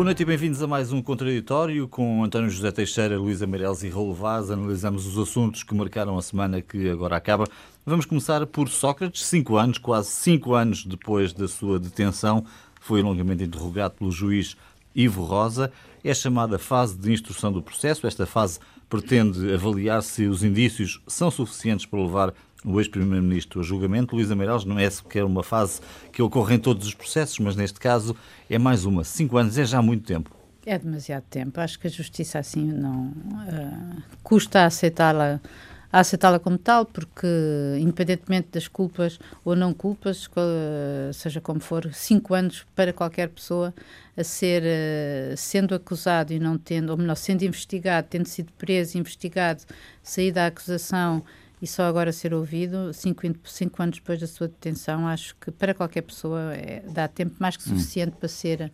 Boa noite e bem-vindos a mais um Contraditório com António José Teixeira, Luísa Meireles e Raul Vaz. Analisamos os assuntos que marcaram a semana que agora acaba. Vamos começar por Sócrates, cinco anos, quase cinco anos depois da sua detenção. Foi longamente interrogado pelo juiz Ivo Rosa. É chamada fase de instrução do processo. Esta fase pretende avaliar se os indícios são suficientes para levar o ex-primeiro-ministro a julgamento. Luísa Meireles não é sequer uma fase que ocorre em todos os processos, mas neste caso é mais uma. Cinco anos é já muito tempo. É demasiado tempo. Acho que a justiça assim não uh, custa aceitá-la a aceitá-la como tal, porque independentemente das culpas ou não culpas, seja como for, cinco anos para qualquer pessoa a ser uh, sendo acusado e não tendo, ou melhor, sendo investigado, tendo sido preso, investigado, saído da acusação e só agora ser ouvido, cinco, cinco anos depois da sua detenção, acho que para qualquer pessoa é, dá tempo mais que hum. suficiente hum. para ser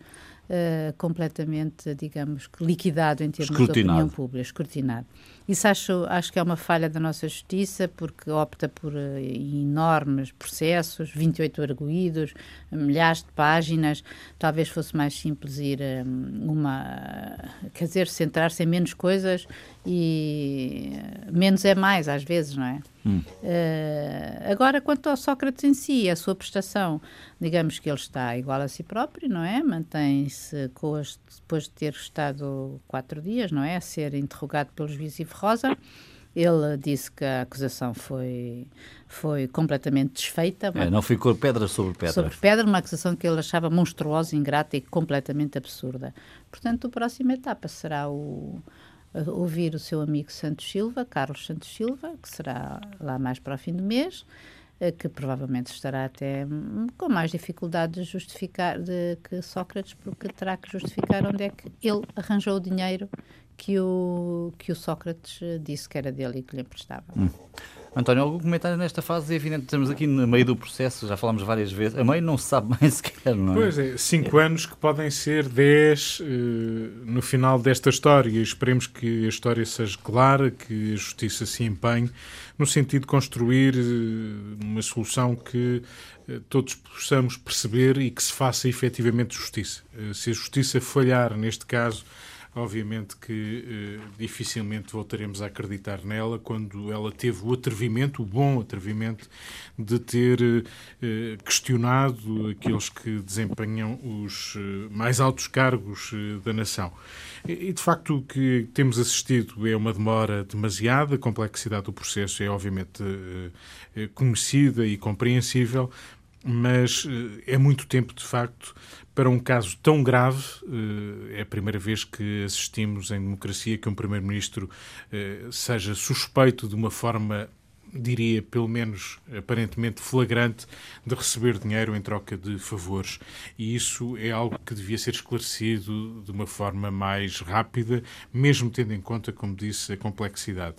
uh, completamente, digamos, liquidado em termos de opinião pública, escrutinado. Isso acho, acho que é uma falha da nossa justiça, porque opta por uh, enormes processos, 28 arguídos, milhares de páginas. Talvez fosse mais simples ir um, uma. quer dizer, centrar-se em menos coisas e menos é mais, às vezes, não é? Hum. Uh, agora, quanto ao Sócrates em si, a sua prestação, digamos que ele está igual a si próprio, não é? Mantém-se depois de ter estado quatro dias, não é? A ser interrogado pelo juiz Ivo Rosa. Ele disse que a acusação foi, foi completamente desfeita. É, não ficou pedra sobre pedra. Sobre pedra, uma acusação que ele achava monstruosa, ingrata e completamente absurda. Portanto, a próxima etapa será o, ouvir o seu amigo Santos Silva, Carlos Santos Silva, que será lá mais para o fim do mês, eh, que provavelmente estará até hum, com mais dificuldade de justificar de que Sócrates, porque terá que justificar onde é que ele arranjou o dinheiro que o, que o Sócrates eh, disse que era dele e que lhe emprestava. Hum. António, algum comentário nesta fase? É evidente, estamos aqui no meio do processo, já falámos várias vezes. A mãe não se sabe bem sequer, não é? Pois é, cinco anos que podem ser dez uh, no final desta história. E esperemos que a história seja clara, que a justiça se empenhe no sentido de construir uh, uma solução que uh, todos possamos perceber e que se faça efetivamente justiça. se a justiça falhar neste caso Obviamente que eh, dificilmente voltaremos a acreditar nela quando ela teve o atrevimento, o bom atrevimento, de ter eh, questionado aqueles que desempenham os eh, mais altos cargos eh, da nação. E, de facto, o que temos assistido é uma demora demasiada, a complexidade do processo é obviamente eh, eh, conhecida e compreensível, mas é muito tempo, de facto, para um caso tão grave, eh, é a primeira vez que assistimos em democracia que um Primeiro-Ministro eh, seja suspeito de uma forma diria, pelo menos aparentemente flagrante, de receber dinheiro em troca de favores. E isso é algo que devia ser esclarecido de uma forma mais rápida, mesmo tendo em conta, como disse, a complexidade.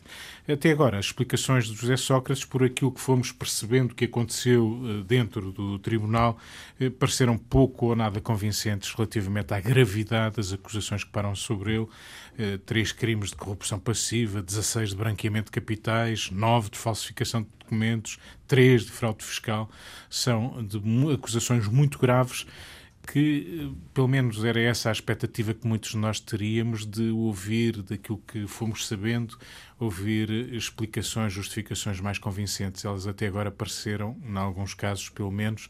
Até agora, as explicações de José Sócrates, por aquilo que fomos percebendo que aconteceu eh, dentro do tribunal, eh, pareceram pouco ou nada convincentes relativamente à gravidade das acusações que param sobre ele. Eh, três crimes de corrupção passiva, 16 de branqueamento de capitais, 9 de falsificação de documentos, 3 de fraude fiscal. São de acusações muito graves que, eh, pelo menos era essa a expectativa que muitos de nós teríamos de ouvir daquilo que fomos sabendo, ouvir explicações, justificações mais convincentes. Elas até agora pareceram, em alguns casos pelo menos,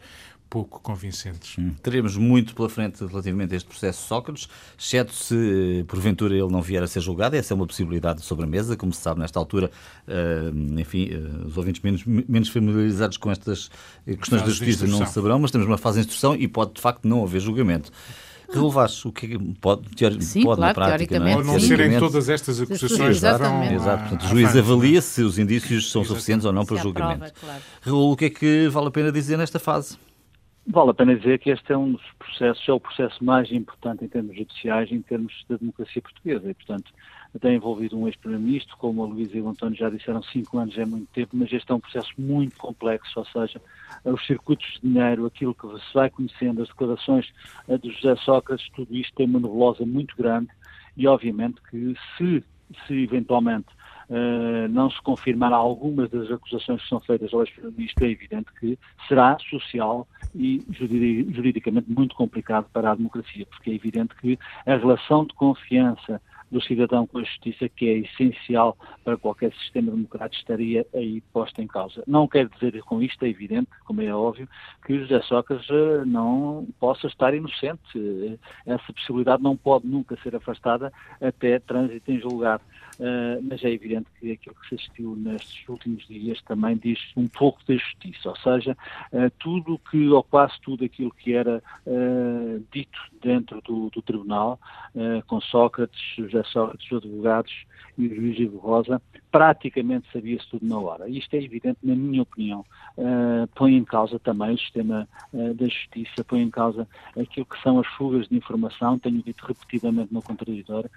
pouco convincentes. Hum. Teremos muito pela frente relativamente a este processo Sócrates, exceto se porventura ele não vier a ser julgado, essa é uma possibilidade sobre a mesa, como se sabe nesta altura, uh, enfim, uh, os ouvintes menos, menos familiarizados com estas questões da justiça não saberão, mas temos uma fase de instrução e pode de facto não haver julgamento. Relevares o que pode, teori sim, pode claro, na prática, não é? Ou não serem todas estas acusações Exatamente. Exato. Portanto, o juiz avalia se os indícios são suficientes ou não para o julgamento. Prova, claro. Raul, o que é que vale a pena dizer nesta fase? Vale a pena dizer que este é um dos processos, é o processo mais importante em termos judiciais, em termos da democracia portuguesa. E, portanto, tem envolvido um ex-primeiro-ministro, como a Luísa e o António já disseram, cinco anos é muito tempo, mas este é um processo muito complexo, ou seja, os circuitos de dinheiro, aquilo que se vai conhecendo, as declarações eh, de José Sócrates, tudo isto tem uma nebulosa muito grande e, obviamente, que se, se eventualmente uh, não se confirmar algumas das acusações que são feitas ao ex-primeiro-ministro, é evidente que será social e juridicamente muito complicado para a democracia, porque é evidente que a relação de confiança do cidadão com a justiça, que é essencial para qualquer sistema democrático, estaria aí posta em causa. Não quero dizer com isto, é evidente, como é óbvio, que José Sócrates eh, não possa estar inocente. Eh, essa possibilidade não pode nunca ser afastada até trânsito em julgado. Uh, mas é evidente que aquilo que se assistiu nestes últimos dias também diz um pouco da justiça, ou seja, uh, tudo que, ou quase tudo aquilo que era uh, dito dentro do, do tribunal, com Sócrates, José Sócrates, os advogados e o juiz Ivo Rosa, praticamente sabia-se tudo na hora. Isto é evidente, na minha opinião, põe em causa também o sistema da justiça, põe em causa aquilo que são as fugas de informação, tenho dito repetidamente no contraditório,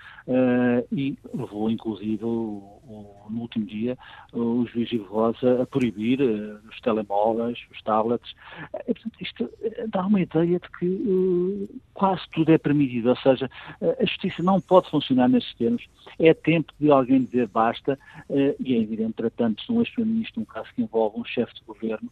e levou inclusive o, o, no último dia, o juiz Ivo Rosa a proibir uh, os telemóveis, os tablets. E, portanto, isto dá uma ideia de que uh, quase tudo é permitido, ou seja, a justiça não pode funcionar nesses termos. É tempo de alguém dizer basta, e é evidente, tratando-se de um ex-primeiro-ministro, um caso que envolve um chefe de governo,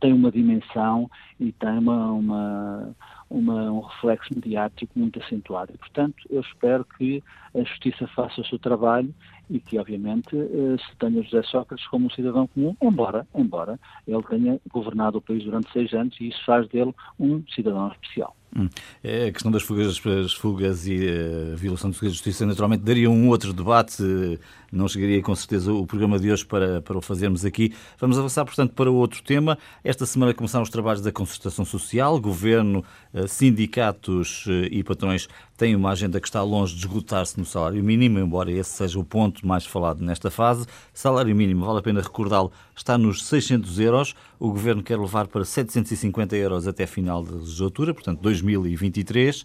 tem uma dimensão e tem uma, uma uma, um reflexo mediático muito acentuado. E, portanto, eu espero que a Justiça faça o seu trabalho e que, obviamente, eh, se tenha José Sócrates como um cidadão comum, embora, embora ele tenha governado o país durante seis anos e isso faz dele um cidadão especial. Hum. É, a questão das fugas, as fugas e a violação de justiça naturalmente daria um outro debate. Não chegaria com certeza o programa de hoje para, para o fazermos aqui. Vamos avançar, portanto, para outro tema. Esta semana começaram os trabalhos da concertação social. Governo, eh, sindicatos eh, e patrões têm uma agenda que está longe de esgotar-se no salário mínimo, embora esse seja o ponto mais falado nesta fase. Salário mínimo, vale a pena recordá-lo, está nos 600 euros. O Governo quer levar para 750 euros até final da legislatura, portanto 2023.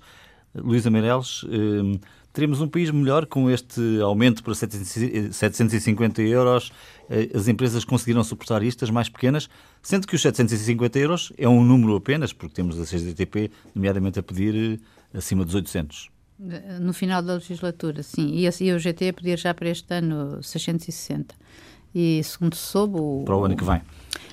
Luísa Meireles, teremos um país melhor com este aumento para 750 euros? Eh, as empresas conseguiram suportar isto, as mais pequenas, sendo que os 750 euros é um número apenas, porque temos a CGTP, nomeadamente, a pedir eh, acima dos 800. No final da legislatura, sim. E a, o GT a pedir já para este ano 660. E segundo se soube... O, para o ano que vem.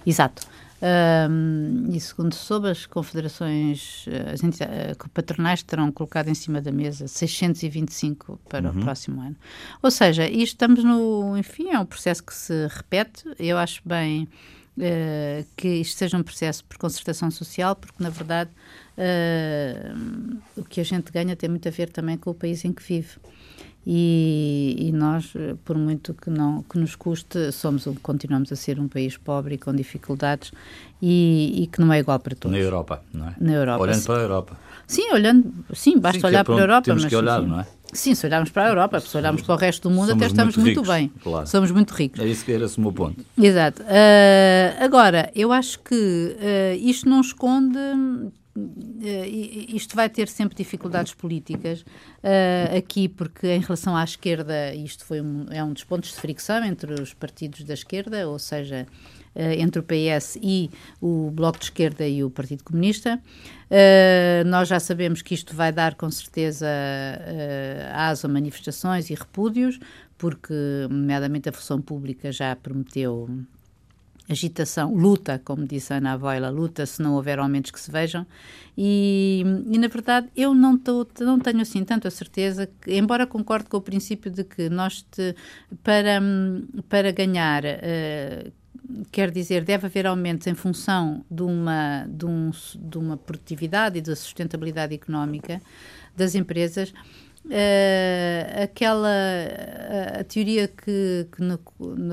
Exato. Um, e segundo soube, as confederações, as entidades, uh, patronais terão colocado em cima da mesa 625 para uhum. o próximo ano. Ou seja, isto estamos no. Enfim, é um processo que se repete. Eu acho bem uh, que isto seja um processo por concertação social, porque na verdade uh, o que a gente ganha tem muito a ver também com o país em que vive. E, e, nós, por muito que não que nos custe, somos continuamos a ser um país pobre e com dificuldades e, e que não é igual para todos. Na Europa, não é? Na Europa. Olhando sim. para a Europa. Sim, olhando, sim, basta sim, olhar é para a Europa. Temos mas, que olhar, sim, não é? Sim, se olharmos para a Europa, se olharmos para o resto do mundo, Somos até estamos muito, muito, bem. Claro. Somos muito ricos. É isso que era o meu ponto. Exato. Uh, agora, eu acho que uh, isto não esconde isto vai ter sempre dificuldades políticas uh, aqui, porque em relação à esquerda, isto foi um, é um dos pontos de fricção entre os partidos da esquerda, ou seja, uh, entre o PS e o Bloco de Esquerda e o Partido Comunista. nós já sabemos que isto vai dar com certeza asa a manifestações e repúdios, porque, nomeadamente, a função pública já prometeu agitação, luta, como disse a Ana Avoila, luta se não houver aumentos que se vejam. E, e na verdade, eu não, tô, não tenho assim tanto a certeza, que, embora concorde com o princípio de que nós, te, para, para ganhar, uh, quer dizer, deve haver aumentos em função de uma, de, um, de uma produtividade e da sustentabilidade económica das empresas Uh, aquela a, a teoria que, que na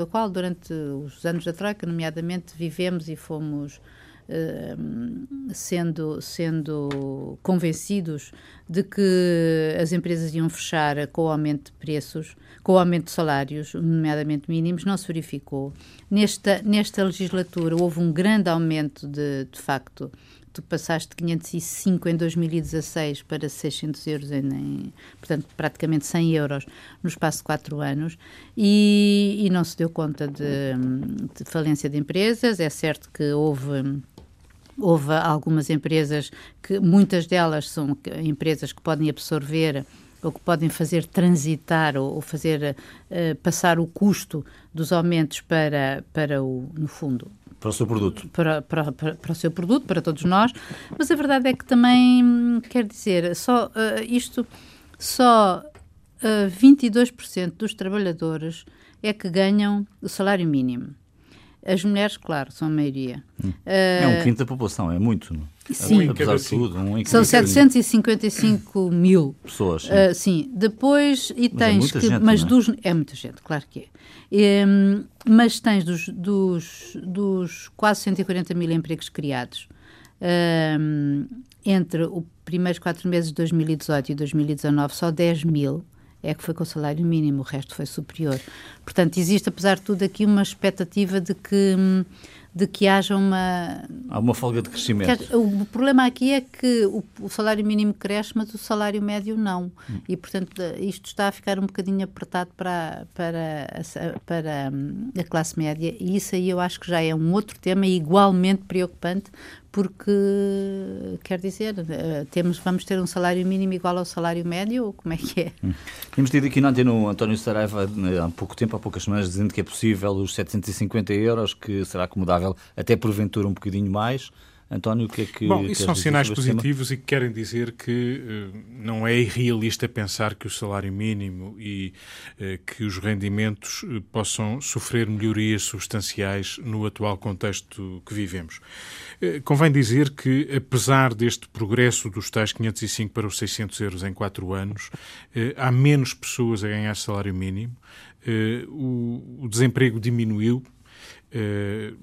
qual durante os anos da troika nomeadamente vivemos e fomos uh, sendo sendo convencidos de que as empresas iam fechar com o aumento de preços com o aumento de salários nomeadamente mínimos não se verificou. Nesta nesta legislatura houve um grande aumento de de facto tu passaste de 505 em 2016 para 600 euros, em, em, portanto, praticamente 100 euros no espaço de 4 anos, e, e não se deu conta de, de falência de empresas. É certo que houve houve algumas empresas que muitas delas são empresas que podem absorver ou que podem fazer transitar ou, ou fazer uh, passar o custo dos aumentos para, para o, no fundo, para o seu produto. Para, para, para, para, o seu produto, para todos nós, mas a verdade é que também, quer dizer, só uh, isto, só uh, 22% dos trabalhadores é que ganham o salário mínimo. As mulheres, claro, são a maioria. Hum. Uh, é um quinto da população, é muito, não? Sim, apesar de tudo. Um São 755 mil pessoas. Sim. Uh, sim. Depois, e mas é tens é que. Gente, mas é? dos. É muita gente, claro que é. Um, mas tens dos, dos, dos quase 140 mil empregos criados um, entre os primeiros quatro meses de 2018 e 2019, só 10 mil é que foi com o salário mínimo, o resto foi superior. Portanto, existe, apesar de tudo, aqui uma expectativa de que, de que haja uma. Há uma folga de crescimento. o problema aqui é que o, o, salário mínimo cresce, mas o salário médio não. Hum. E, portanto, isto está a ficar um bocadinho apertado para, para, a, para hum, a classe média. E isso aí eu acho que já é um outro tema igualmente preocupante, porque quer dizer, eh, temos, vamos ter um salário mínimo igual ao salário médio, ou como é que é? Hum. Temos tido aqui na antena o António Saraiva né, há pouco tempo, há poucas semanas, dizendo que é possível os 750 euros, que será acomodável até porventura um bocadinho mais. António, o que é que. Bom, isso são sinais positivos e que querem dizer que uh, não é irrealista pensar que o salário mínimo e uh, que os rendimentos uh, possam sofrer melhorias substanciais no atual contexto que vivemos. convém dizer que, apesar deste progresso dos tais 505 para os 600 euros em 4 anos, há menos pessoas a ganhar salário mínimo, o, o desemprego diminuiu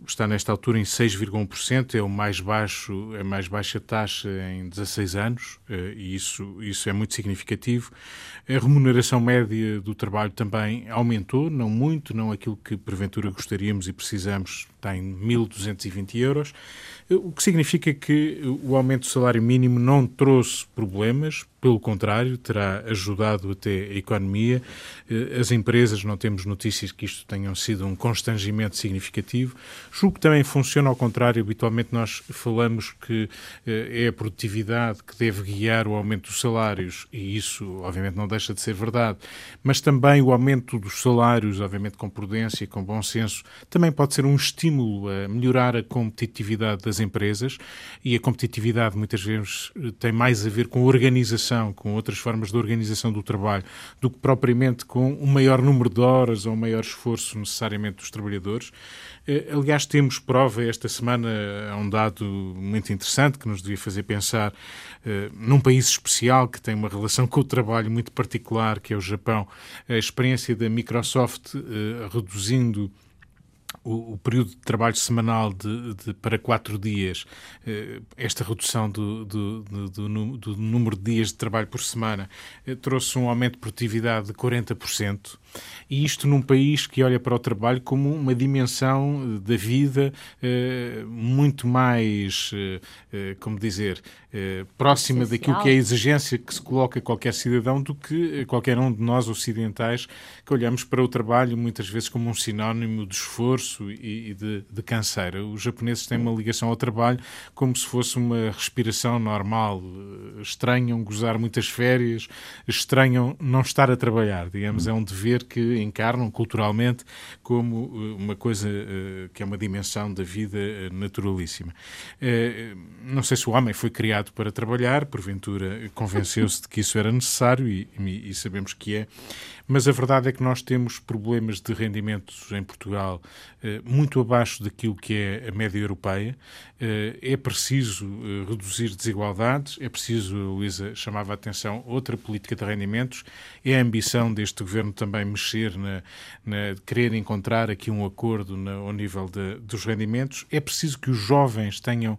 está nesta altura em 6,1%, é o mais baixo, a mais baixa taxa em 16 anos, uh, e isso, isso é muito significativo. A remuneração média do trabalho também aumentou, não muito, não aquilo que porventura gostaríamos e precisamos, está em 1.220 euros, uh, o que significa que o aumento do salário mínimo não trouxe problemas, pelo contrário, terá ajudado até a economia. Eh, as empresas, não temos notícias que isto tenham sido um constrangimento significativo. Julgo que também funciona ao contrário. Habitualmente nós falamos que eh, é a produtividade que deve guiar o aumento dos salários, e isso, obviamente, não deixa de ser verdade. Mas também o aumento dos salários, obviamente, com prudência e com bom senso, também pode ser um estímulo a melhorar a competitividade das empresas. E a competitividade, muitas vezes, tem mais a ver com a organização com outras formas de organização do trabalho, do que propriamente com um maior número de horas ou um maior esforço necessariamente dos trabalhadores. Eh, aliás, temos prova esta semana a um dado muito interessante que nos devia fazer pensar uh, num país especial que tem uma relação com o trabalho muito particular, que é o Japão. A experiência da Microsoft uh, reduzindo o, o, período de trabalho semanal de, de, para quatro dias, eh, esta redução do, do, do, do, número de dias de trabalho por semana, eh, trouxe um aumento de produtividade de 40%. E isto num país que olha para o trabalho como uma dimensão da vida eh, muito mais, como dizer, próxima Essencial. daquilo que é a exigência que se coloca a qualquer cidadão do que qualquer um de nós ocidentais que olhamos para o trabalho muitas vezes como um sinónimo de esforço e, e de, de, canseira. Os japoneses têm uma ligação ao trabalho como se fosse uma respiração normal. Estranham gozar muitas férias, estranham não estar a trabalhar. Digamos, é um dever que encarnam culturalmente como eh, uma coisa eh, que é uma dimensão da vida eh, naturalíssima. Não sei se o homem foi criado para trabalhar, porventura convenceu-se de que isso era necessário e, e sabemos que é, mas a verdade é que nós temos problemas de rendimentos em Portugal eh, muito abaixo daquilo que é a média europeia. Eh, é preciso eh, reduzir desigualdades, é preciso, a Luísa chamava a atenção, outra política de rendimentos. É a ambição deste governo também mexer na, na querer encontrar aqui um acordo na, ao nível de, dos rendimentos. É preciso que os jovens tenham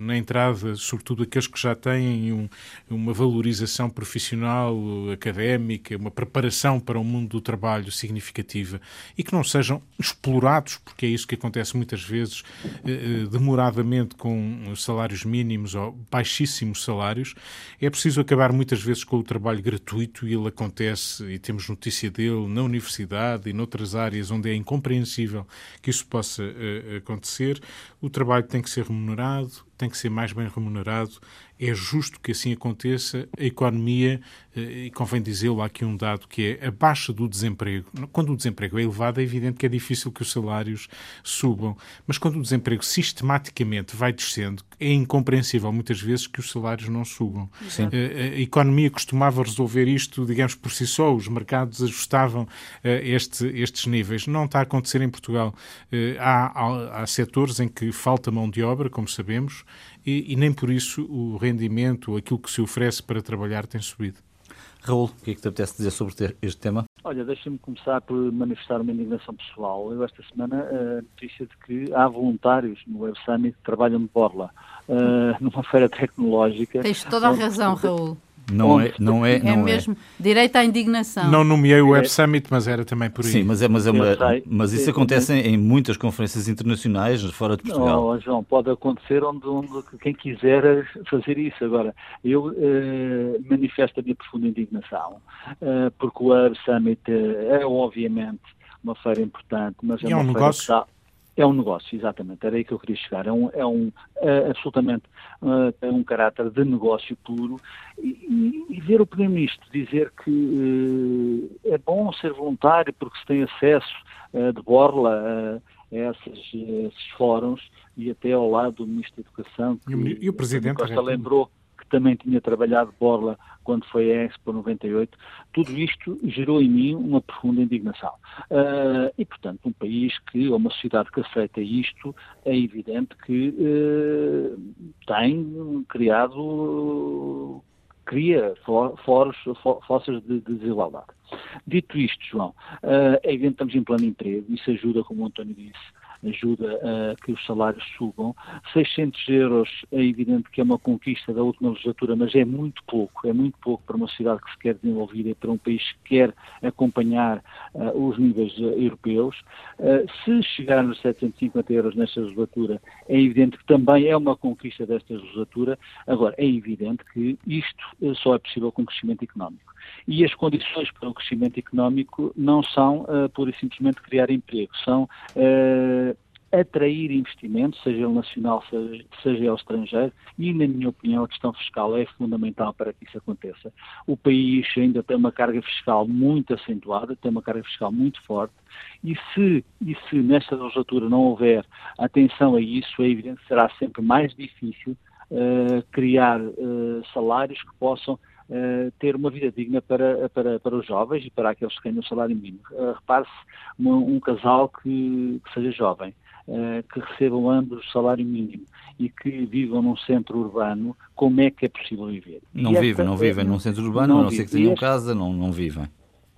na entrada, sobretudo aqueles que já têm um, uma valorização profissional, académica, uma preparação para o mundo do trabalho significativa e que não sejam explorados explorados, porque é isso que acontece muitas vezes, eh, eh, demoradamente com salários mínimos ou baixíssimos salários. É preciso acabar muitas vezes com o trabalho gratuito e ele acontece, e temos notícia dele, na universidade e noutras áreas onde é incompreensível que isso possa eh, acontecer. O trabalho tem que ser remunerado, tem que ser mais bem remunerado, é justo que assim aconteça. A economia, eh, e convém dizê-lo, há aqui um dado que é a baixa do desemprego. Quando o desemprego é elevado, é evidente que é difícil que os salários subam, mas quando o desemprego sistematicamente vai descendo, é incompreensível muitas vezes que os salários não subam. Sim. Eh, a economia costumava resolver isto, digamos, por si só, os mercados ajustavam eh, este, estes níveis. Não está a acontecer em Portugal. Há, há, há setores em que falta mão de obra, como sabemos, e, e nem por isso o rendimento, aquilo que se oferece para trabalhar tem subido. Raul, o que é que te apetece dizer sobre este tema? Olha, deixa-me começar por manifestar uma indignação pessoal. Eu, esta semana, a notícia de que há voluntários no Web Summit que trabalham de borla uh, numa feira tecnológica. Tens toda a razão, Raul. Não é, não é, não é mesmo é. direito à indignação. Não nomeei o Web é. Summit, mas era também por aí. Sim, mas, é, mas, é uma, mas isso acontece em, em, muitas conferências internacionais fora de Portugal. Não, João, pode acontecer onde, onde quem quiser fazer isso. Agora, eu eh, manifesto a minha profunda indignação, eh, porque o Web Summit é obviamente uma feira importante, mas é, é um negócio. É um negócio, exatamente, era aí que eu queria chegar. É um, é um é, absolutamente uh, tem um caráter de negócio puro e, e ver o Primeiro-Ministro dizer que uh, é bom ser voluntário porque se tem acesso uh, de borla a esses, esses, fóruns e até ao lado do Ministro da Educação. Que, e, o, e o Presidente Costa lembrou também tinha trabalhado borla quando foi a Expo 98, tudo isto gerou em mim uma profunda indignação. Uh, e, portanto, um país que, ou uma sociedade que aceita isto, é evidente que uh, tem criado, cria foros, forças de, de desigualdade. Dito isto, João, uh, é evidente que estamos em plano de emprego, isso ajuda, como o António disse, ajuda a que os salários subam. 600 euros é evidente que é uma conquista da última legislatura, mas é muito pouco, é muito pouco para uma cidade que se quer desenvolver e para um país que quer acompanhar uh, os níveis uh, europeus. Uh, se chegar nos 750 euros nesta legislatura, é evidente que também é uma conquista desta legislatura. Agora, é evidente que isto só é possível com crescimento económico. E as condições para o crescimento económico não são uh, pura e simplesmente criar emprego, são uh, atrair investimentos, seja ele nacional, seja, seja ele estrangeiro, e, na minha opinião, a questão fiscal é fundamental para que isso aconteça. O país ainda tem uma carga fiscal muito acentuada, tem uma carga fiscal muito forte, e se, e se nesta legislatura não houver atenção a isso, é evidente que será sempre mais difícil uh, criar uh, salários que possam Uh, ter uma vida digna para, para, para os jovens e para aqueles que ganham o salário mínimo. Uh, Repare-se um, um, casal que, que seja jovem, uh, que recebam ambos o salário mínimo e que vivam num centro urbano, como é que é possível viver? Não vivem, não vivem num centro urbano, não a não ser que tenham este... casa, não, não vivem.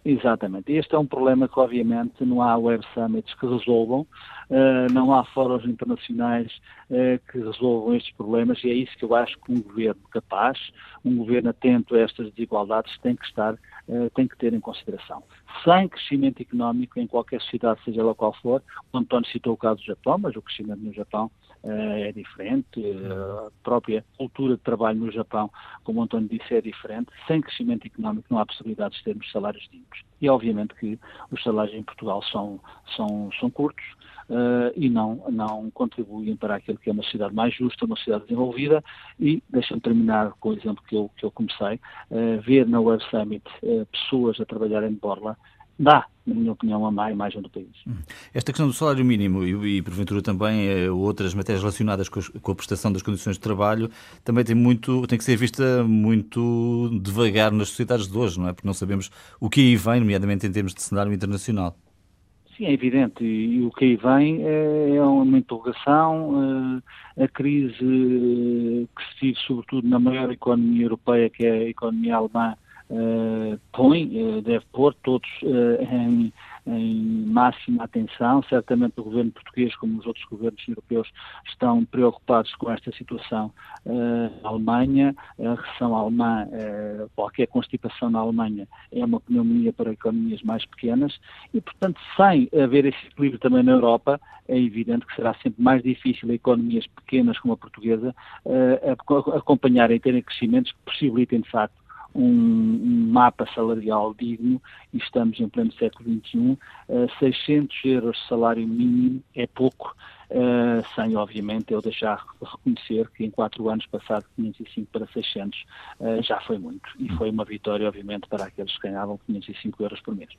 Exatamente. Este é um problema que, obviamente, não há web summits que resolvam, uh, não há fóruns internacionais uh, que resolvam estes problemas e é isso que eu acho que um governo capaz, um governo atento a estas desigualdades tem que estar, uh, tem que ter em consideração. Sem crescimento económico em qualquer sociedade, seja ela qual for, o António citou o caso do Japão, mas o crescimento no Japão é diferente, a própria cultura de trabalho no Japão, como o António disse, é diferente. Sem crescimento económico não há possibilidade de termos salários dignos. E obviamente que os salários em Portugal são, são, são curtos uh, e não, não contribuem para aquilo que é uma sociedade mais justa, uma sociedade desenvolvida. E deixa-me terminar com o exemplo que eu, que eu comecei. Uh, ver na Web Summit uh, pessoas a trabalhar em Borla dá, na minha opinião, a imagem do país. Hum. Esta questão do salário mínimo e, e porventura também outras matérias relacionadas com, com, a prestação das condições de trabalho também tem muito tem que ser vista muito devagar nas sociedades de hoje, não é? Porque não sabemos o que aí vem, nomeadamente em termos de cenário internacional. Sim, é evidente. E o que aí vem é, é uma interrogação. Eh, a crise que se vive, sobretudo, na maior economia europeia, que é a economia alemã, põe, uh, deve pôr todos uh, em, em, máxima atenção. Certamente o governo português, como os outros governos europeus, estão preocupados com esta situação na Alemanha. A recessão alemã, qualquer constipação na Alemanha é uma pneumonia para economias mais pequenas e, portanto, sem haver esse equilíbrio também na Europa, é evidente que será sempre mais difícil a economias pequenas como a portuguesa acompanharem e terem crescimentos que possibilitem, de facto, um, mapa salarial digno e estamos em pleno século XXI. Uh, 600 euros de salário mínimo é pouco uh, sem, obviamente, eu deixar de reconhecer que em quatro anos passado 505 para 600 uh, já foi muito. E foi uma vitória, obviamente, para aqueles que ganhavam 505 euros por mês.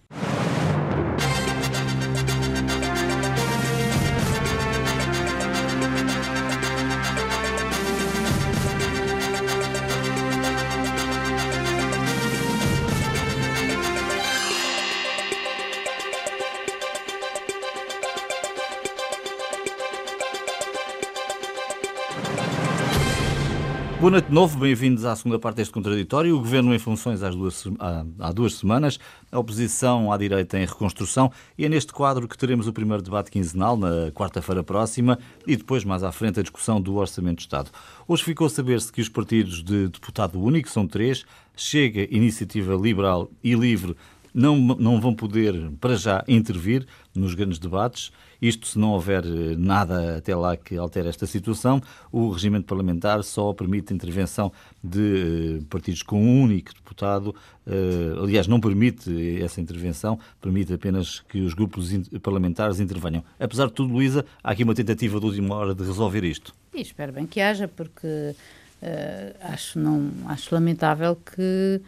Boa noite de novo, bem-vindos à segunda parte deste contraditório. O Governo em funções há duas, há, há duas semanas, a oposição à direita em reconstrução e é neste quadro que teremos o primeiro debate quinzenal na quarta-feira próxima e depois, mais à frente, a discussão do Orçamento de Estado. Hoje ficou a saber-se que os partidos de deputado único, são três, Chega, Iniciativa Liberal e Livre, não, não vão poder, para já, intervir nos grandes debates. Isto se não houver eh, nada até lá que altere esta situação. O regimento parlamentar só permite a intervenção de eh, partidos com um único deputado. Eh, aliás, não permite essa intervenção, permite apenas que os grupos parlamentares intervenham. Apesar de tudo, Luísa, há aqui uma tentativa de última hora de resolver isto. E espero bem que haja, porque uh, acho, não, acho lamentável que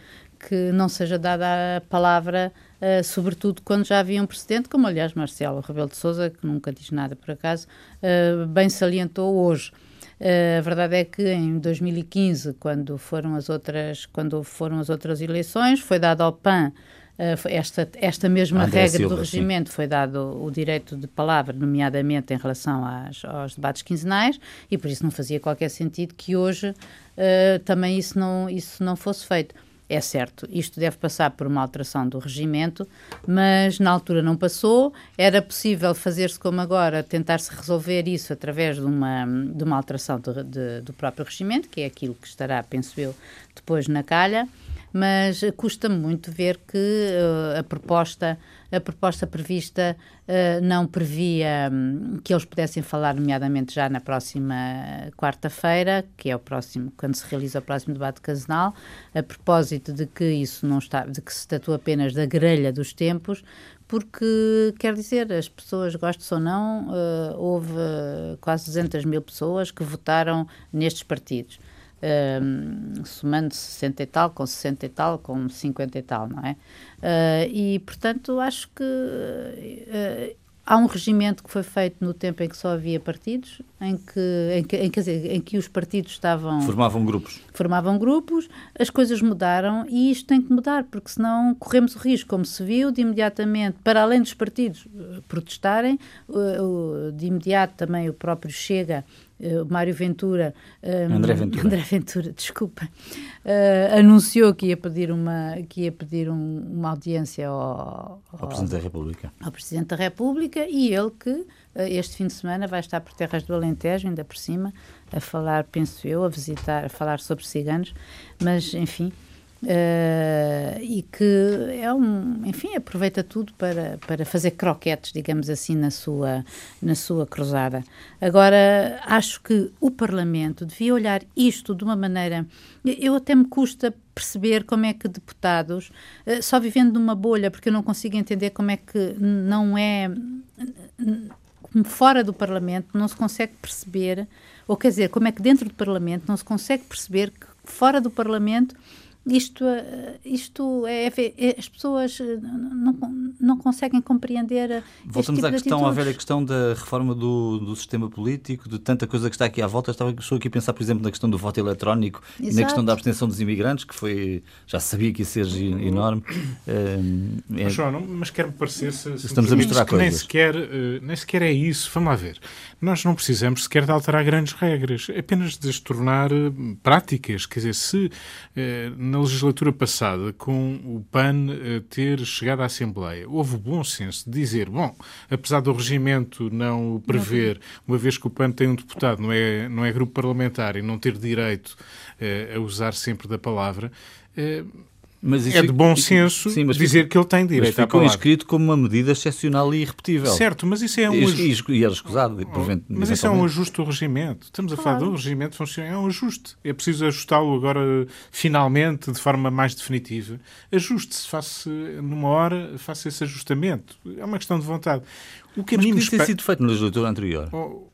que não seja dada a palavra, uh, sobretudo quando já havia um precedente, como aliás Marcelo Rebelo de Sousa, que nunca diz nada por acaso, uh, bem salientou hoje. Uh, a verdade é que em 2015, quando foram as outras, quando foram as outras eleições, foi dado ao PAN esta, esta mesma André regra Silva, do regimento sim. foi dado o direito de palavra, nomeadamente em relação às, aos debates quinzenais, e por isso não fazia qualquer sentido que hoje uh, também isso não, isso não fosse feito. É certo, isto deve passar por uma alteração do regimento, mas na altura não passou. Era possível fazer-se como agora, tentar-se resolver isso através de uma, de uma alteração de, do próprio regimento, que é aquilo que estará, penso eu, depois na calha mas custa-me muito ver que uh, a proposta a proposta prevista uh, não previa um, que eles pudessem falar, nomeadamente já na próxima quarta-feira, que é o próximo, quando se realiza o próximo debate casal, a propósito de que isso não está, de que se tratou apenas da grelha dos tempos, porque, quer dizer, as pessoas, gostam ou não, uh, houve quase 200 mil pessoas que votaram nestes partidos um, somando 60 e tal, com 60 e tal, com 50 e tal, não é? Uh, e, portanto, acho que uh, há um regimento que foi feito no tempo em que só havia partidos, em que, em que, em, dizer, em que os partidos estavam... Formavam grupos. Formavam grupos, as coisas mudaram e isto tem que mudar, porque senão corremos o risco, como se viu, de imediatamente, para além dos partidos uh, protestarem, de imediato também o próprio Chega uh, Mário Ventura, um, André Ventura, André Ventura desculpa, uh, anunciou que ia pedir uma que ia pedir um, uma audiência ao, ao, ao, Presidente da República, ao Presidente da República e ele que uh, este fim de semana vai estar por terras do Alentejo, ainda por cima, a falar, penso eu, a visitar, a falar sobre ciganos, mas enfim. Uh, e que é um, enfim, aproveita tudo para, para fazer croquetes, digamos assim, na sua, na sua cruzada. Agora, acho que o Parlamento devia olhar isto de uma maneira. Eu até me custa perceber como é que deputados, uh, só vivendo numa bolha, porque eu não consigo entender como é que não é. Fora do Parlamento não se consegue perceber, ou quer dizer, como é que dentro do Parlamento não se consegue perceber que fora do Parlamento isto, eh, isto é, é, as pessoas eh, não, não conseguem compreender. Voltamos tipo à questão, à velha questão da reforma do, do sistema político, de tanta coisa que está aqui à volta. Estava estou aqui a pensar, por exemplo, na questão do voto eletrónico Exato. e na questão da abstenção dos imigrantes, que foi já sabia que ia ser enorme. É, mas, João, mas quer-me parecer se, estamos a misturar coisas. Nem sequer, nem sequer é isso. Vamos lá ver. Nós não precisamos sequer de alterar grandes regras, apenas de as tornar práticas. Quer dizer, se na legislatura passada, com o PAN eh, ter chegado à Assembleia, houve o bom senso de dizer, bom, apesar do regimento não prever, uma vez que o PAN tem um deputado, não é, não é grupo parlamentar e não ter direito a usar sempre da palavra, é de bom senso sim, mas dizer que ele tem direito mas ficou inscrito como uma medida excepcional e irrepetível. Certo, mas isso é um... E, e era escusado. Mas isso é um ajuste do regimento. Estamos a falar do regimento funcional. É um ajuste. É preciso ajustá-lo agora, finalmente, de forma mais definitiva. Ajuste-se, faça numa hora, faça esse ajustamento. É uma questão de vontade. O que mas podia ter sido feito na legislatura anterior. Oh,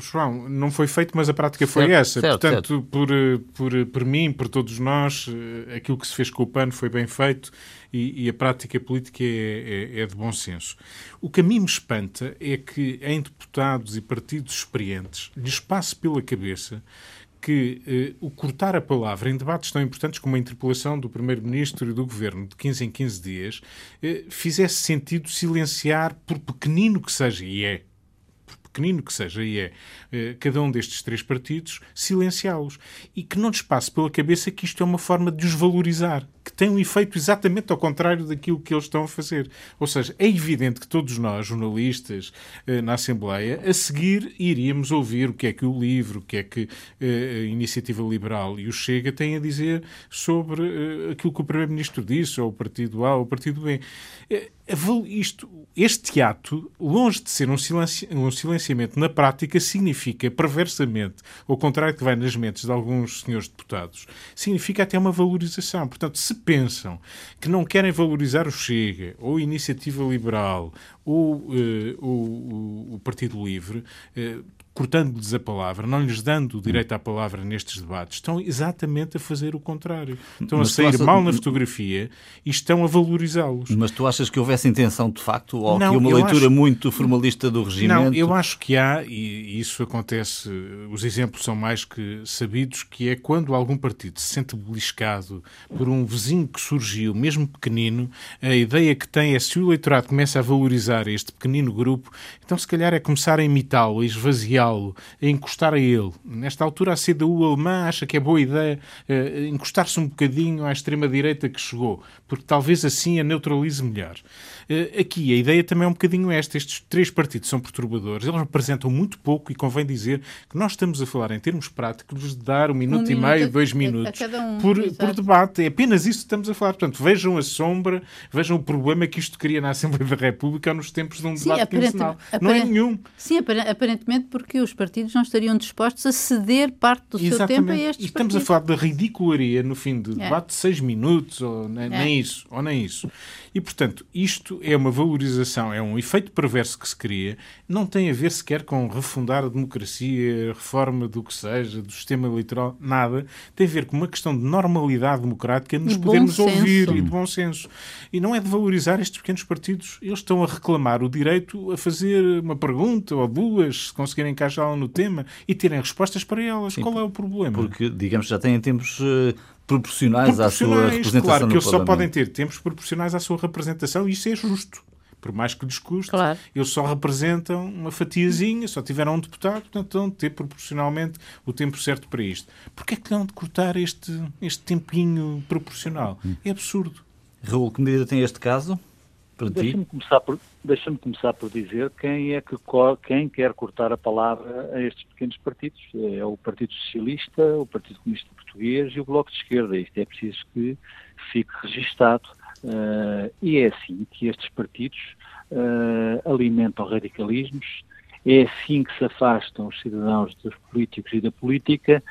João, não foi feito, mas a prática foi certo, essa. Certo, Portanto, certo. Por, por, por mim, por todos nós, eh, aquilo que se fez com o PAN foi bem feito e, e a prática política é, é, é, de bom senso. O que a mim me espanta é que em deputados e partidos experientes lhes passe pela cabeça que eh, o cortar a palavra em debates tão importantes como a interpelação do Primeiro-Ministro e do Governo de 15 em 15 dias eh, fizesse sentido silenciar, por pequenino que seja, e é, pequenino que seja, e é, eh, cada um destes três partidos, silenciá-los. E que não lhes passe pela cabeça que isto é uma forma de os valorizar que tem um efeito exatamente ao contrário daquilo que eles estão a fazer. Ou seja, é evidente que todos nós, jornalistas, eh, na Assembleia, a seguir iríamos ouvir o que é que o LIVRE, o que é que eh, a Iniciativa Liberal e o Chega têm a dizer sobre aquilo que o Primeiro-Ministro disse, ou o Partido A ou o Partido B. Isto, este ato, longe de ser um, silenci um silenciamento na prática, significa perversamente, ao contrário que vai nas mentes de alguns senhores deputados, significa até uma valorização. Portanto, se pensam que não querem valorizar o Chega, ou a Iniciativa Liberal, ou uh, o, o, Partido Livre, uh, cortando-lhes a palavra, não lhes dando o direito à palavra nestes debates, estão exatamente a fazer o contrário. Estão Mas a sair achas... mal na fotografia e estão a valorizá-los. Mas tu achas que houvesse intenção de facto ou não, que uma leitura acho... muito formalista do regimento? Não, eu acho que há, e isso acontece, os exemplos são mais que sabidos, que é quando algum partido se sente beliscado por um vizinho que surgiu, mesmo pequenino, a ideia que tem é se o eleitorado começa a valorizar este pequenino grupo, então se calhar é começar a imitá-lo, a esvaziá-lo a encostar a ele. Nesta altura, a CDU alemã acha que é boa ideia uh, encostar-se um bocadinho à extrema-direita que chegou, porque talvez assim a neutralize melhor. Uh, aqui a ideia também é um bocadinho esta. Estes três partidos são perturbadores, eles representam muito pouco e convém dizer que nós estamos a falar em termos práticos de dar um minuto um e minuto meio, dois minutos um, por, por, debate. É apenas isso que estamos a falar. Portanto, vejam a sombra, vejam o problema que isto cria na Assembleia da República nos tempos de um Sim, debate quinzenal. Não é nenhum. Sim, aparentemente porque os partidos não estariam dispostos a ceder parte do Exatamente. seu tempo a estes e estamos partidos. a falar da ridicularia no fim do é. debate de seis minutos, ou nem, é. Isso, ou nem isso. E, portanto, isto é uma valorização, é um efeito perverso que se cria, não tem a ver sequer com refundar a democracia, reforma do que seja, do sistema eleitoral, nada. Tem a ver com uma questão de normalidade democrática, nos podermos ouvir e de bom senso. E não é de valorizar estes pequenos partidos. Eles estão a reclamar o direito a fazer uma pergunta ou duas, se conseguirem encaixá-la no tema, e terem respostas para elas. Sim, Qual é o problema? Porque, digamos, já têm tempos eh, proporcionais, proporcionais à sua representação Claro que eles só podem ter tempos proporcionais à sua representação e isso é justo. Por mais que lhes custe, claro. eles só representam uma fatiazinha, só tiveram um deputado, portanto vão ter proporcionalmente o tempo certo para isto. Porquê é que não de cortar este, este tempinho proporcional? Hum. É absurdo. Raul, que medida tem este caso? Deixa-me começar, por, deixa começar por dizer quem é que quem quer cortar a palavra a estes pequenos partidos. É o Partido Socialista, o Partido Comunista Português e o Bloco de Esquerda. Isto é preciso que fique registado. Uh, e é assim que estes partidos uh, alimentam radicalismos, é assim que se afastam os cidadãos dos políticos e da política,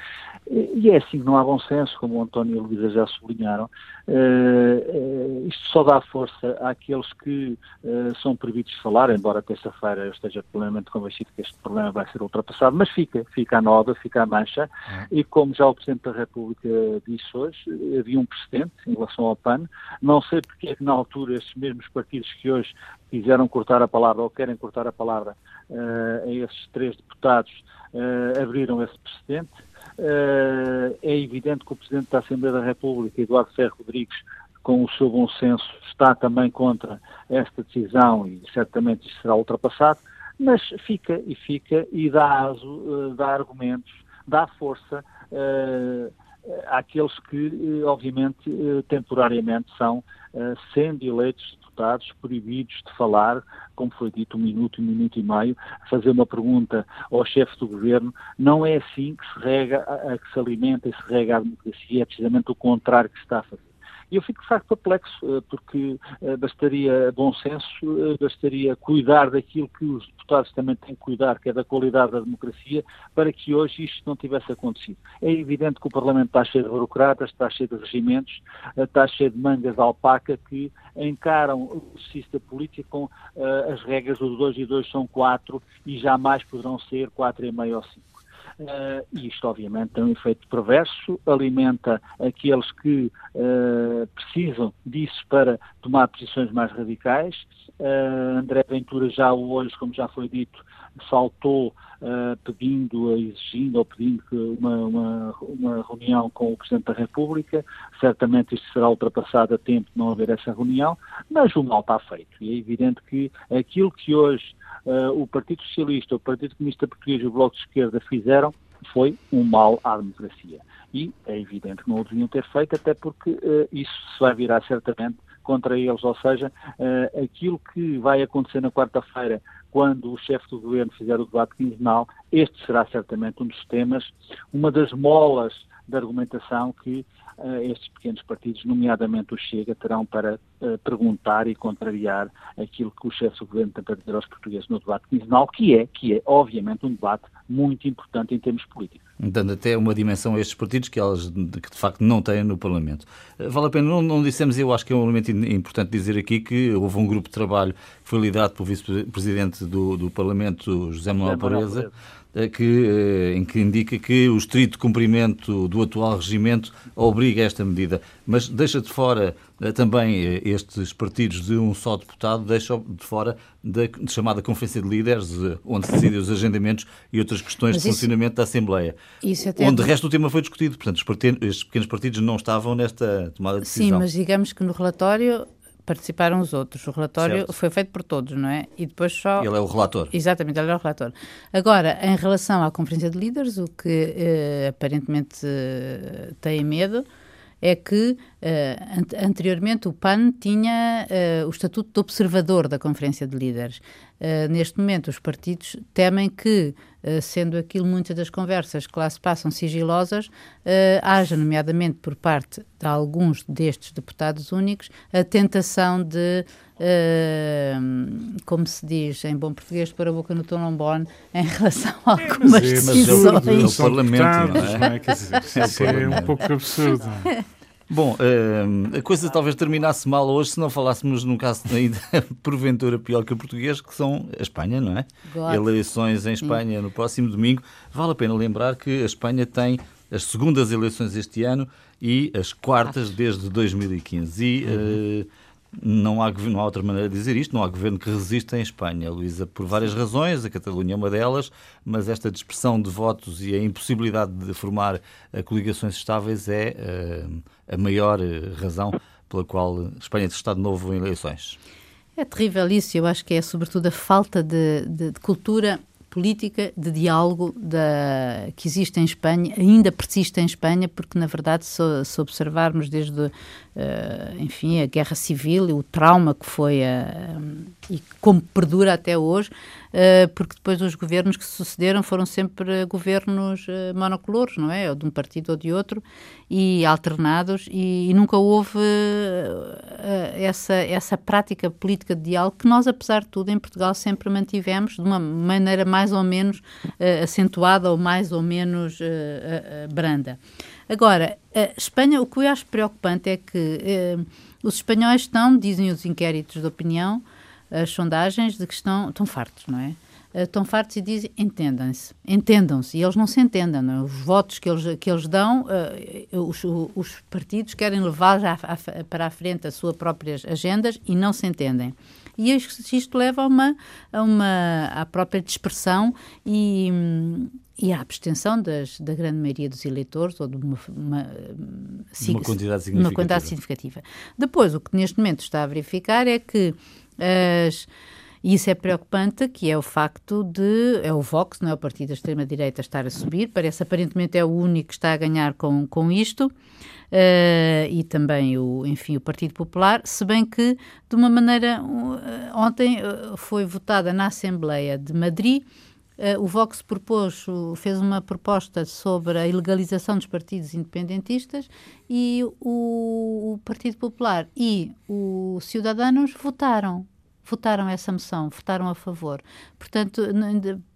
e é assim que não há bom senso, como o António e a Luísa já sublinharam. Uh, isto só dá força àqueles que uh, são proibidos de falar, embora terça-feira eu esteja plenamente convencido que este problema vai ser ultrapassado, mas fica, fica a nova, fica a mancha, e como já o Presidente da República disse hoje, havia um precedente em relação ao PAN, não sei porque é que na altura esses mesmos partidos que hoje quiseram cortar a palavra ou querem cortar a palavra a esses três deputados abriram esse precedente, Uh, é evidente que o Presidente da Assembleia da República, Eduardo Ferro Rodrigues, com o seu bom senso, está também contra esta decisão e certamente isso será ultrapassado, mas fica e fica e dá aso, uh, dá argumentos, dá força uh, àqueles que, obviamente, temporariamente são, sendo eleitos deputados proibidos de falar, como foi dito, um minuto, um minuto e meio, fazer uma pergunta ao chefe do governo. Não é assim que se rega, que se alimenta e se rega a democracia, é precisamente o contrário que se está a fazer. E eu fico de facto perplexo, porque bastaria bom senso, bastaria cuidar daquilo que os deputados também têm que cuidar, que é da qualidade da democracia, para que hoje isto não tivesse acontecido. É evidente que o Parlamento está cheio de burocratas, está cheio de regimentos, está cheio de mangas de alpaca que encaram o da política com as regras dos 2 e 2 são 4 e jamais poderão ser 4,5 ou 5. Uh, isto, obviamente, tem um efeito perverso, alimenta aqueles que uh, precisam disso para tomar posições mais radicais. Uh, André Ventura já hoje, como já foi dito, saltou pedindo, exigindo ou pedindo uma, uma, uma, reunião com o Presidente da República. Certamente isto será ultrapassado a tempo de não haver essa reunião, mas o mal está feito. E é evidente que aquilo que hoje uh, o Partido Socialista, o Partido Comunista Português e o Bloco de Esquerda fizeram foi um mal à democracia. E é evidente que não o deviam ter feito, até porque uh, isso se vai virar certamente contra eles, ou seja, uh, aquilo que vai acontecer na quarta-feira, quando o chefe do governo fizer o debate quinzenal, este será certamente um dos temas, uma das molas de argumentação que uh, estes pequenos partidos, nomeadamente o Chega, terão para uh, perguntar e contrariar aquilo que o chefe do governo tenta dizer aos portugueses no debate quinzenal, que é, que é, obviamente, um debate muito importante em termos políticos. Dando até uma dimensão a estes partidos que elas que de facto não têm no Parlamento. Eh, vale a pena, não, não dissemos, eu acho que é um elemento importante dizer aqui que houve um grupo de trabalho que foi liderado pelo vice-presidente do, do Parlamento, José Manuel Pareza, que, eh, em que indica que o estrito cumprimento do atual regimento obriga a esta medida. Mas deixa de fora eh, também eh, estes partidos de um só deputado, deixa de fora da chamada Conferência de Líderes, onde se decidem os agendamentos e outras questões Mas de isso, funcionamento da Assembleia. onde, de resto, o tema foi discutido. Portanto, estes pequenos partidos não estavam nesta tomada de decisão. Sim, mas digamos que no relatório participaram os outros. O relatório certo. foi feito por todos, não é? E depois só. Ele é o relator. Exatamente, ele é o relator. Agora, em relação à Conferência de Líderes, o que eh, aparentemente eh, tem medo é que uh, anteriormente o PAN tinha uh, o estatuto de observador da Conferência de Líderes. Uh, neste momento, os partidos temem que, sendo aquilo muitas das conversas que lá se passam sigilosas, haja, nomeadamente por parte de alguns destes deputados únicos, a tentação de. como se diz em bom português, pôr a boca no trombone em relação a algumas é, decisões. Mas é o, é o Parlamento, não é? Quer dizer, isso é um pouco absurdo. Bom, uh, a coisa talvez terminasse mal hoje se não falássemos num caso ainda porventura pior que o português, que são a Espanha, não é? God. Eleições em Espanha no próximo domingo. Vale a pena lembrar que a Espanha tem as segundas eleições este ano e as quartas desde 2015. E uh, não há, não há outra maneira de dizer isto, não há governo que resista em Espanha, Luísa, por várias razões, a Catalunha é uma delas, mas esta dispersão de votos e a impossibilidade de formar eh, coligações estáveis é uh, a maior eh, razão pela qual Espanha está de novo em eleições. É terrível isso, eu acho que é sobretudo a falta de, de, de cultura política de diálogo da, que existe em Espanha, ainda persiste em Espanha, porque na verdade, se, se observarmos desde, uh, enfim, a guerra civil e o trauma que foi a, e como perdura até hoje, uh, porque depois os governos que sucederam foram sempre governos uh, monocolores, não é? Ou de um partido ou de outro, e alternados, e, e nunca houve essa, essa prática política de diálogo que nós, apesar de tudo, em Portugal sempre mantivemos de uma maneira mais ou menos acentuada ou mais ou menos branda. Agora, a Espanha, o que eu acho preocupante é que os espanhóis estão, dizem os inquéritos de opinião, as sondagens de que estão, estão fartos, não é? Estão fartos e dizem entendam-se, entendam-se, e eles não se entendem, não é? os votos que eles, que eles dão, uh, os, os, partidos querem levar a, para a frente as suas próprias agendas e não se entendem. E isto, isto leva a uma, a uma à própria dispersão e, e à abstenção das, da grande maioria dos eleitores, ou de uma, uma, uma quantidade significativa. Uma quantidade significativa. Depois, o que neste momento está a verificar é que as, e isso é preocupante, que é o facto de, é o Vox, não é o partido da extrema-direita, estar a subir, parece aparentemente é o único que está a ganhar com, com isto, e também o, enfim, o Partido Popular, se bem que, de uma maneira, uh, ontem uh, foi votada na Assembleia de Madrid o Vox propôs, fez uma proposta sobre a ilegalização dos partidos independentistas e o, o Partido Popular e os Ciudadanos votaram votaram essa moção, votaram a favor. Portanto,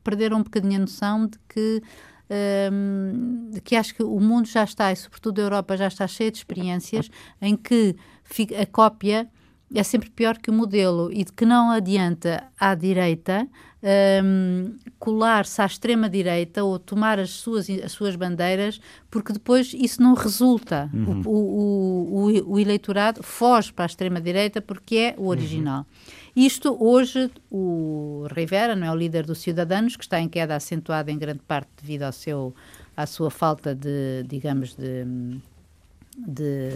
perderam um bocadinho a noção de que um, que acho que o mundo já está, e sobretudo a Europa, já está cheia de experiências em que a cópia é sempre pior que o modelo e de que não adianta à direita um, colar-se à extrema-direita ou tomar as suas, as suas bandeiras, porque depois isso não resulta. Uhum. O, o, o, o, eleitorado foge para a extrema-direita porque é o original. Uhum. Isto hoje, o Rivera, não é o líder dos Cidadanos, que está em queda acentuada em grande parte devido ao seu, à sua falta de, digamos, de, de,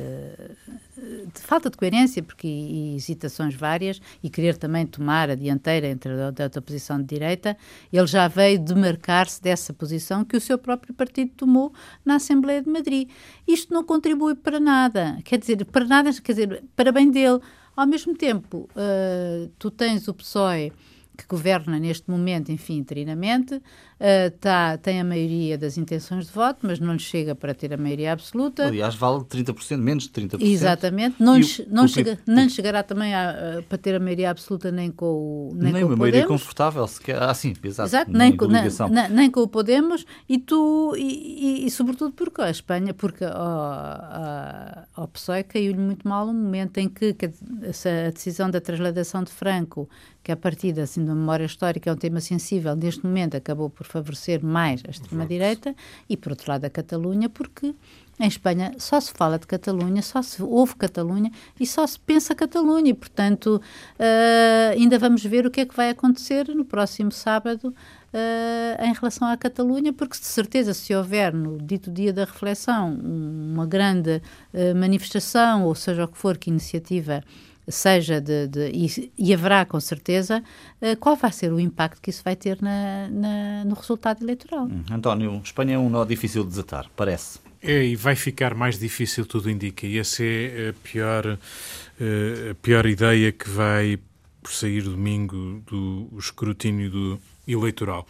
de, falta de coerência porque, e, hesitações várias e querer também tomar a dianteira entre a, outra posição de direita, ele já veio demarcar-se dessa posição que o seu próprio partido tomou na Assembleia de Madrid. Isto não contribui para nada, quer dizer, para nada, quer dizer, para bem dele. Ao mesmo tempo, uh, tu tens o PSOE que governa neste momento, enfim, interinamente, uh, tá, tem a maioria das intenções de voto, mas não lhe chega para ter a maioria absoluta. Aliás, vale 30%, menos de 30%. Exatamente. Não, lhe, não o, chega, o, não chegará também a, a, para ter a maioria absoluta nem com o Nem, nem com uma maioria confortável, sequer. Ah, sim, exato. exato nem, nem, com, nem, nem, com o Podemos e tu, e, e, e sobretudo porque a Espanha, porque ao PSOE caiu-lhe muito mal o momento em que, que a decisão da transladação de Franco que a partir assim, da memória histórica é um tema sensível, neste momento acabou por favorecer mais a extrema-direita e, por outro lado, a Catalunha, porque em Espanha só se fala de Catalunha, só se ouve Catalunha e só se pensa Catalunha. E, portanto, uh, ainda vamos ver o que é que vai acontecer no próximo sábado uh, em relação à Catalunha, porque de certeza, se houver no dito dia da reflexão uma grande uh, manifestação, ou seja o que for, que iniciativa seja de, de e, e, haverá com certeza uh, qual vai ser o impacto que isso vai ter na, na, no resultado eleitoral. Hum. António, Espanha é um nó difícil de desatar, parece. É, e vai ficar mais difícil, tudo indica. E essa é a pior, eh, a pior ideia que vai por sair domingo do escrutínio do eleitoral.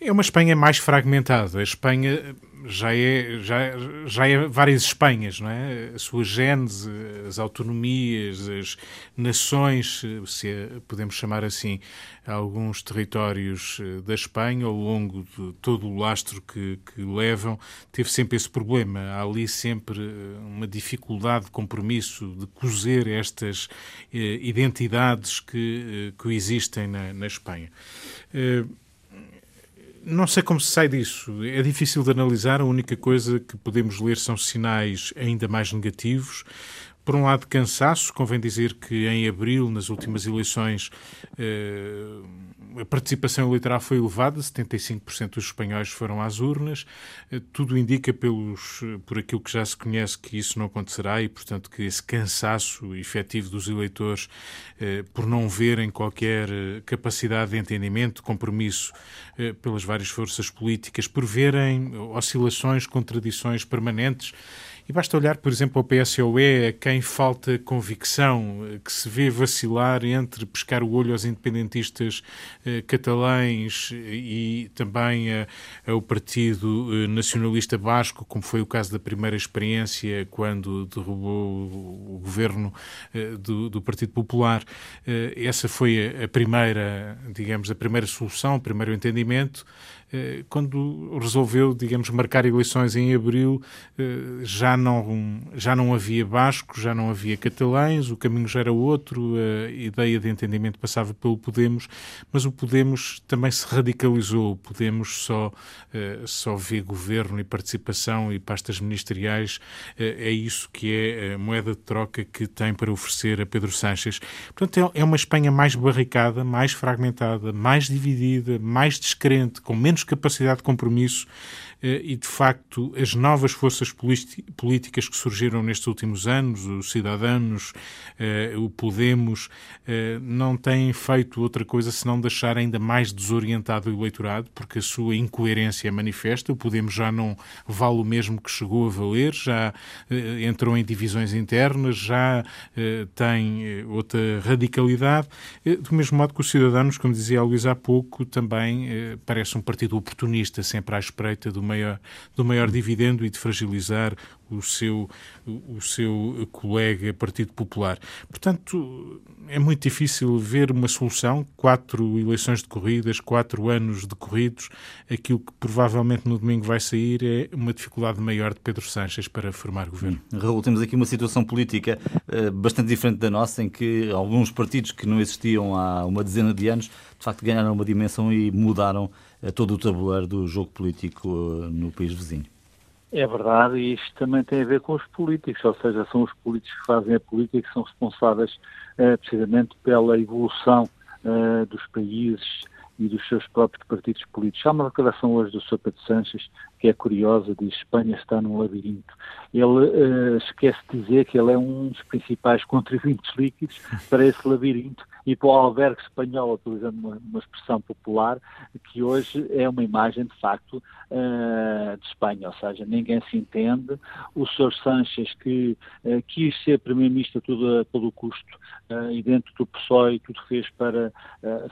É uma Espanha mais fragmentada. A Espanha já é, já, já é várias Espanhas, não é? A sua gênese, as autonomias, as nações, se podemos chamar assim, alguns territórios eh, da Espanha, ao longo de todo o lastro que, que levam, teve sempre esse problema. Há ali sempre eh, uma dificuldade de compromisso, de cozer estas eh, identidades que coexistem na, na Espanha. Eh, não sei como se sai disso. É difícil de analisar. A única coisa que podemos ler são sinais ainda mais negativos. Por um lado, cansaço. Convém dizer que em abril, nas últimas eleições, eh, a participação eleitoral foi elevada, 75% dos espanhóis foram às urnas. Eh, tudo indica, pelos, por aquilo que já se conhece, que isso não acontecerá e, portanto, que esse cansaço efetivo dos eleitores eh, por não verem qualquer capacidade de entendimento, compromisso pelas várias forças políticas, por verem oscilações, contradições permanentes e basta olhar, por exemplo, ao PSOE, a quem falta convicção, eh, que se vê vacilar entre pescar o olho aos independentistas eh, catalães e também a, ao Partido eh, Nacionalista Basco, como foi o caso da primeira experiência quando derrubou o governo eh, do, do, Partido Popular. Eh, essa foi a, a primeira, digamos, a primeira solução, o primeiro entendimento. Eh, quando resolveu, digamos, marcar eleições em abril, eh, já não, já não havia bascos, já não havia catalães, o caminho já era outro, a ideia de entendimento passava pelo Podemos, mas o Podemos também se radicalizou. O Podemos só, eh, só vê governo e participação e pastas ministeriais, é isso que é a moeda de troca que tem para oferecer a Pedro Sánchez. Portanto, é, é uma Espanha mais barricada, mais fragmentada, mais dividida, mais descrente, com menos menos capacidade de compromisso e, de facto, as novas forças políticas que surgiram nestes últimos anos, os Cidadanos, o Podemos, não têm feito outra coisa senão deixar ainda mais desorientado o eleitorado, porque a sua incoerência é manifesta. O Podemos já não vale o mesmo que chegou a valer, já entrou em divisões internas, já tem outra radicalidade, do mesmo modo que os Cidadanos, como dizia a Luísa há pouco, também parece um partido oportunista, sempre à espreita do maior, do maior dividendo e de fragilizar o seu, o seu colega Partido Popular. Portanto, é muito difícil ver uma solução. Quatro eleições decorridas, quatro anos decorridos. Aquilo que provavelmente no domingo vai sair é uma dificuldade maior de Pedro Sánchez para formar governo. Raul, temos aqui uma situação política uh, bastante diferente da nossa, em que alguns partidos que não existiam há uma dezena de anos, de facto, ganharam uma dimensão e mudaram uh, todo o tabuleiro do jogo político uh, no país vizinho. É verdade, e isto também tem a ver com os políticos, ou seja, são os políticos que fazem a política que são responsáveis uh, precisamente pela evolução uh, dos países e dos seus próprios partidos políticos. Há uma declaração hoje do Sr. Pedro Sanches que é curiosa, diz Espanha está num labirinto. Ele uh, esquece de dizer que ele é um dos principais contribuintes líquidos para esse labirinto e para o albergue espanhol, utilizando uma, uma, expressão popular, que hoje é uma imagem, de facto, uh, de Espanha, ou seja, ninguém se entende. O Sr. Sanches, que uh, quis ser Primeiro-Ministro a todo custo, uh, e dentro do PSOE tudo fez para,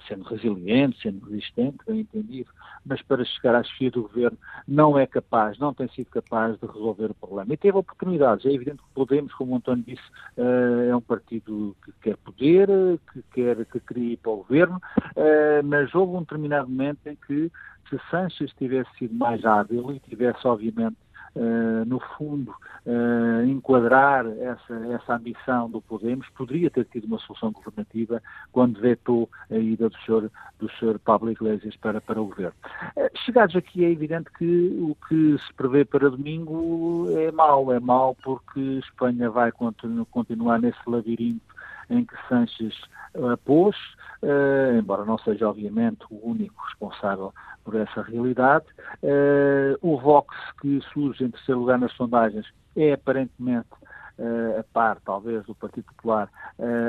sendo resiliente, sendo resistente, bem entendido, mas para chegar à chefia do governo, não é capaz, não tem sido capaz de resolver o problema. E teve oportunidades. É evidente que Podemos, como o António disse, é um partido que quer poder, que quer quer, que queria ir para o governo, uh, mas houve um determinado momento em que, se Sanches tivesse sido mais hábil e tivesse, obviamente, Uh, no fundo, uh, enquadrar essa, essa ambição do Podemos, poderia ter tido uma solução governativa quando vetou a ida do Sr. Do Sr. Pablo Iglesias para, para o governo. Uh, chegados aqui, é evidente que o que se prevê para domingo é mau, é mau porque Espanha vai continu, continuar nesse labirinto em que Sanches uh, pôs, uh, embora não seja obviamente o único responsável por essa realidade. Uh, o Vox, que surge em terceiro lugar nas sondagens, é aparentemente a par, talvez, do Partido Popular,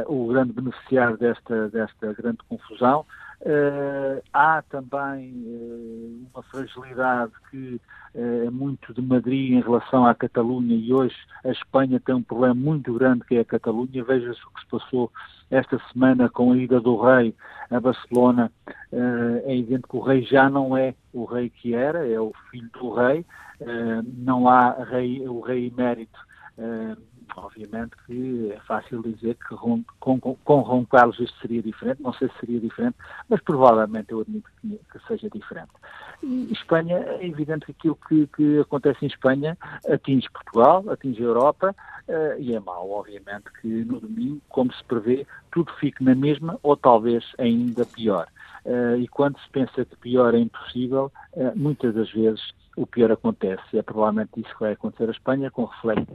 o grande beneficiário desta, desta grande confusão. Uh, há também uh, uma fragilidade que uh, é muito de Madrid em relação à Catalunha e hoje a Espanha tem um problema muito grande que é a Catalunha. Veja-se o que se passou esta semana com a ida do rei a Barcelona. é evidente que o rei já não é o rei que era, é o filho do rei. não há rei, o rei emérito Obviamente que é fácil dizer que com, com, com Ron Carlos isto seria diferente, não sei se seria diferente, mas provavelmente eu admito que, que seja diferente. E Espanha, é evidente que aquilo que, que acontece em Espanha atinge Portugal, atinge a Europa, uh, e é mau, obviamente, que no domingo, como se prevê, tudo fique na mesma ou talvez ainda pior. Uh, e quando se pensa que pior é impossível, uh, muitas das vezes o pior acontece. É provavelmente isso que vai acontecer à Espanha, com reflexo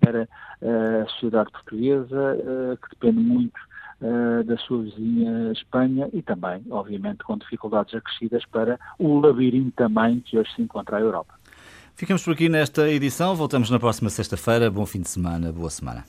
para uh, a sociedade portuguesa, uh, que depende muito uh, da sua vizinha Espanha e também, obviamente, com dificuldades acrescidas para o labirinto também que hoje se encontra a Europa. Ficamos por aqui nesta edição. Voltamos na próxima sexta-feira. Bom fim de semana, boa semana.